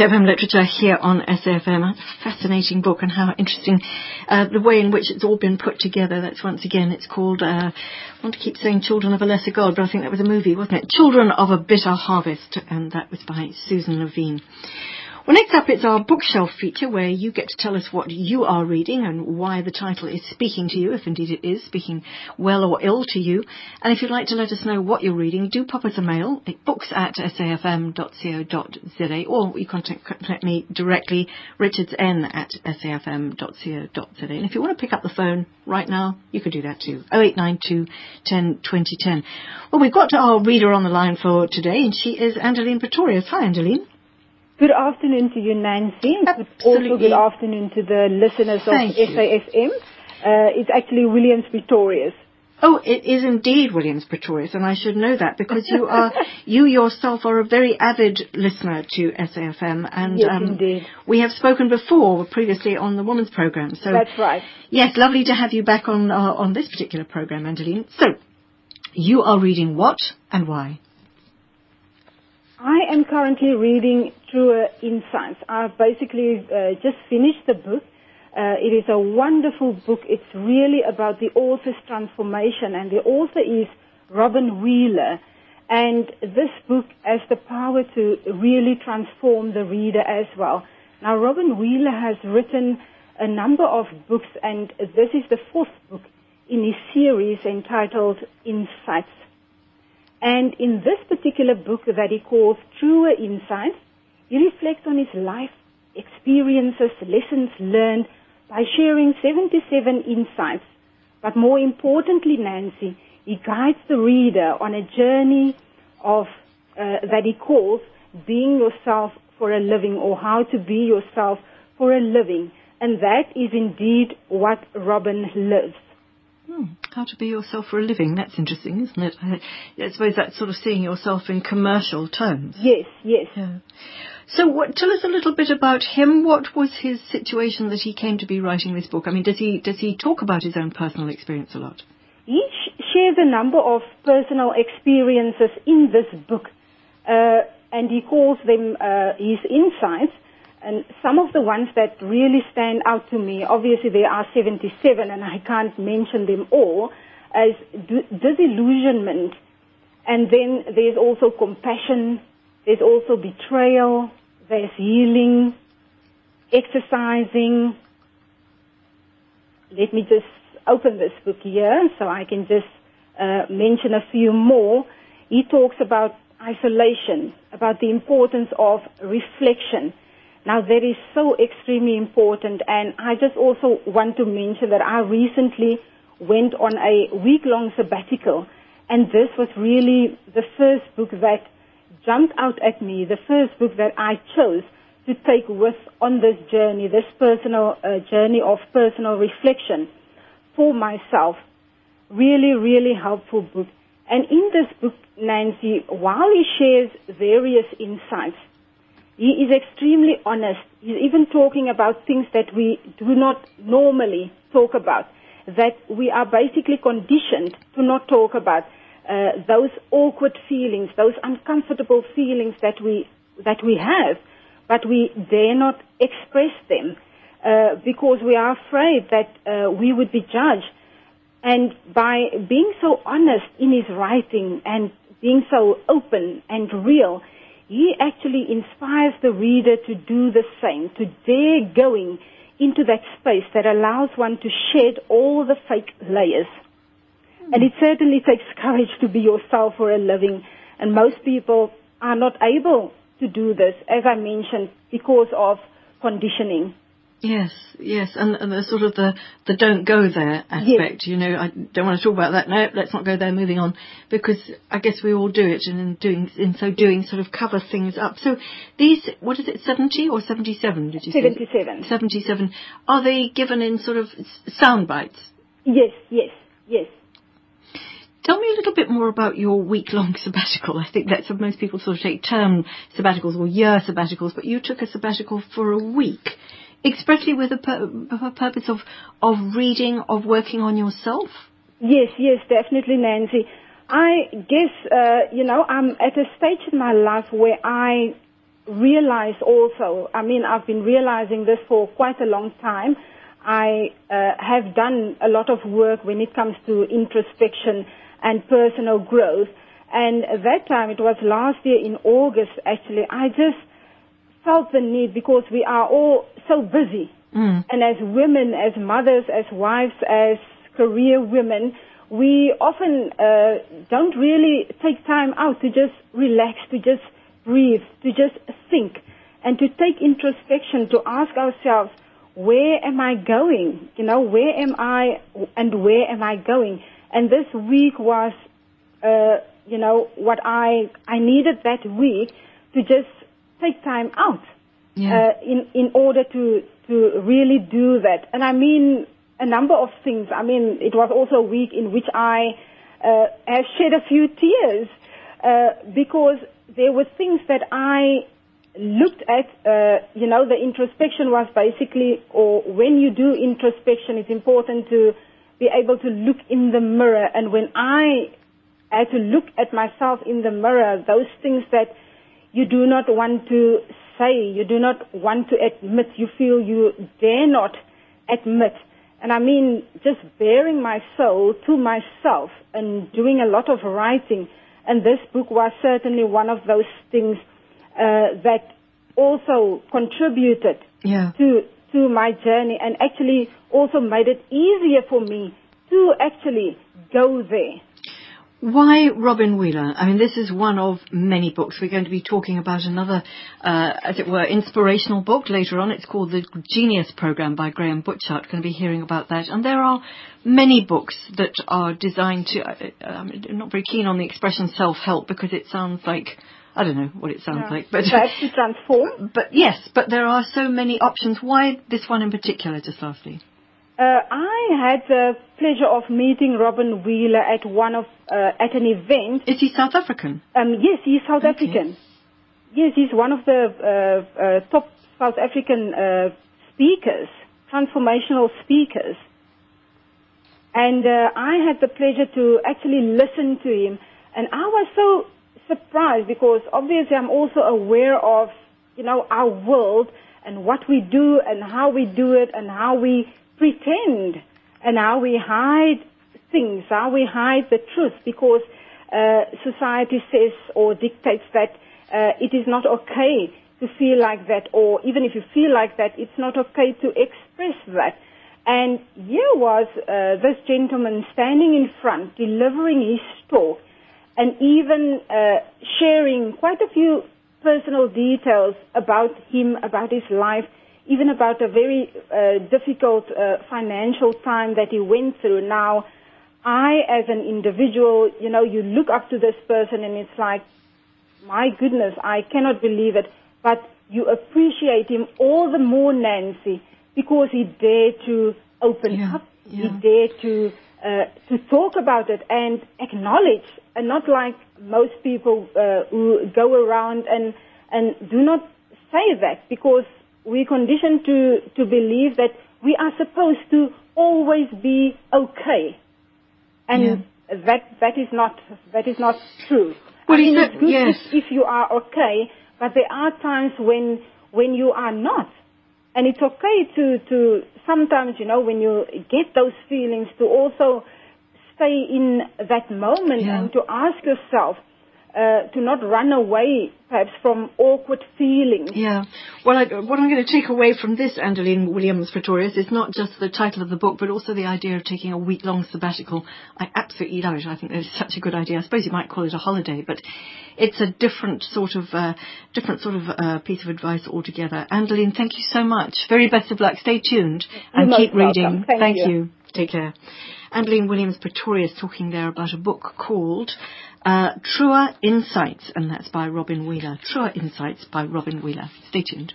SAFM literature here on SAFM. Fascinating book and how interesting uh, the way in which it's all been put together. That's once again, it's called, uh, I want to keep saying Children of a Lesser God, but I think that was a movie, wasn't it? Children of a Bitter Harvest, and that was by Susan Levine. Well, next up, it's our bookshelf feature where you get to tell us what you are reading and why the title is speaking to you, if indeed it is speaking well or ill to you. And if you'd like to let us know what you're reading, do pop us a mail at books at safm.co.za or you contact contact me directly, richardsn at safm.co.za. And if you want to pick up the phone right now, you can do that too. 0892 10 2010. Well, we've got our reader on the line for today and she is Angeline Pretorius. Hi, Angeline. Good afternoon to you, Nancy. Absolutely. Also good afternoon to the listeners Thank of. SAFM. Uh, it's actually Williams Pretorius. Oh, it is indeed Williams Pretorius, and I should know that because you are, you yourself are a very avid listener to SAFM, and Yes, um, indeed. we have spoken before previously on the Women's Program. So That's right. yes, lovely to have you back on uh, on this particular program, Angeline. So you are reading what and why? I am currently reading Truer Insights. I've basically uh, just finished the book. Uh, it is a wonderful book. It's really about the author's transformation, and the author is Robin Wheeler. And this book has the power to really transform the reader as well. Now, Robin Wheeler has written a number of books, and this is the fourth book in his series entitled Insights. And in this particular book that he calls Truer Insights, he reflects on his life, experiences, lessons learned by sharing 77 insights. But more importantly, Nancy, he guides the reader on a journey of uh, that he calls being yourself for a living or how to be yourself for a living. And that is indeed what Robin lives. Hmm, how to be yourself for a living. That's interesting, isn't it? I, I suppose that's sort of seeing yourself in commercial terms. Yes, yes. Yeah. So, what, tell us a little bit about him. What was his situation that he came to be writing this book? I mean, does he does he talk about his own personal experience a lot? He sh- shares a number of personal experiences in this book, uh, and he calls them uh, his insights. And some of the ones that really stand out to me, obviously there are 77, and I can't mention them all, as disillusionment, and then there's also compassion, there's also betrayal, there's healing, exercising, let me just open this book here so I can just uh, mention a few more. He talks about isolation, about the importance of reflection. Now that is so extremely important and I just also want to mention that I recently went on a week-long sabbatical and this was really the first book that jumped out at me, the first book that I chose to take with on this journey, this personal uh, journey of personal reflection for myself. Really, really helpful book. And in this book, Nancy, while he shares various insights, he is extremely honest. He's even talking about things that we do not normally talk about, that we are basically conditioned to not talk about. Uh, those awkward feelings, those uncomfortable feelings that we that we have, but we dare not express them uh, because we are afraid that uh, we would be judged. And by being so honest in his writing and being so open and real, he actually inspires the reader to do the same, to dare going into that space that allows one to shed all the fake layers. And it certainly takes courage to be yourself for a living. And most people are not able to do this, as I mentioned, because of conditioning. Yes, yes, and, and the sort of the, the don't go there aspect. You know, I don't want to talk about that. No, let's not go there. Moving on, because I guess we all do it, and in doing in so doing, sort of cover things up. So these, what is it, seventy or seventy-seven? Did you say 77. Seventy-seven. Are they given in sort of sound bites? Yes, yes, yes. Tell me a little bit more about your week-long sabbatical. I think that's what most people sort of take term sabbaticals or year sabbaticals, but you took a sabbatical for a week, expressly with a, pur- a purpose of of reading, of working on yourself. Yes, yes, definitely, Nancy. I guess, uh, you know, I'm at a stage in my life where I realize also, I mean, I've been realizing this for quite a long time. I uh, have done a lot of work when it comes to introspection and personal growth. And at that time, it was last year in August actually, I just felt the need because we are all so busy. Mm. And as women, as mothers, as wives, as career women, we often uh, don't really take time out to just relax, to just breathe, to just think, and to take introspection, to ask ourselves, where am I going? You know, where am I and where am I going? And this week was, uh, you know, what I, I needed that week to just take time out Yeah. uh, in, in order to, to really do that. And I mean a number of things. I mean, it was also a week in which I uh, have shed a few tears uh, because there were things that I looked at, uh, you know, the introspection was basically, or when you do introspection, it's important to be able to look in the mirror. And when I had to look at myself in the mirror, those things that you do not want to say, you do not want to admit, you feel you dare not admit. And I mean, just baring my soul to myself and doing a lot of writing. And this book was certainly one of those things uh, that also contributed Yeah. to to my journey and actually also made it easier for me to actually go there. Why Robin Wheeler? I mean, this is one of many books. We're going to be talking about another, uh, as it were, inspirational book later on. It's called The Genius Program by Graham Butchart. Going to be hearing about that. And there are many books that are designed to. Uh, I'm not very keen on the expression self-help because it sounds like I don't know what it sounds like, but to transform. but yes, but there are so many options. Why this one in particular? Just lastly. Uh, I had the pleasure of meeting Robin Wheeler at one of uh, at an event. Is he South African? Um, yes, he's South Okay. African. Yes, he's one of the uh, uh, top South African uh, speakers, transformational speakers. And uh, I had the pleasure to actually listen to him, and I was so surprised because obviously I'm also aware of, you know, our world and what we do and how we do it and how we pretend and how we hide things, how we hide the truth because uh, society says or dictates that uh, it is not okay to feel like that or even if you feel like that, it's not okay to express that. And here was uh, this gentleman standing in front, delivering his talk, and even uh, sharing quite a few personal details about him, about his life, even about a very uh, difficult uh, financial time that he went through. Now, I, as an individual, you know, you look up to this person and it's like, my goodness, I cannot believe it. But you appreciate him all the more, Nancy, because he dared to open Yeah, up. yeah. He dared to uh, to talk about it and acknowledge, and not like most people uh, who go around and and do not say that because we're conditioned to to believe that we are supposed to always be okay, and that that is not that is not true. Well, I mean, it's good yes. if, if you are okay, but there are times when when you are not. And it's okay to, to sometimes, you know, when you get those feelings to also stay in that moment Yeah. and to ask yourself uh, to not run away perhaps from awkward feelings. Yeah. Well, I, what I'm going to take away from this, Angeline Williams Pretorius, is not just the title of the book, but also the idea of taking a week-long sabbatical. I absolutely love it. I think it's such a good idea. I suppose you might call it a holiday, but it's a different sort of, uh, different sort of uh, piece of advice altogether. Angeline, thank you so much. Very best of luck. Stay tuned You're and keep reading. welcome. Thank you. you. Take care. Angeline Williams Pretorius talking there about a book called uh, Truer Insights, and that's by Robin Wheeler. Truer Insights by Robin Wheeler. Stay tuned.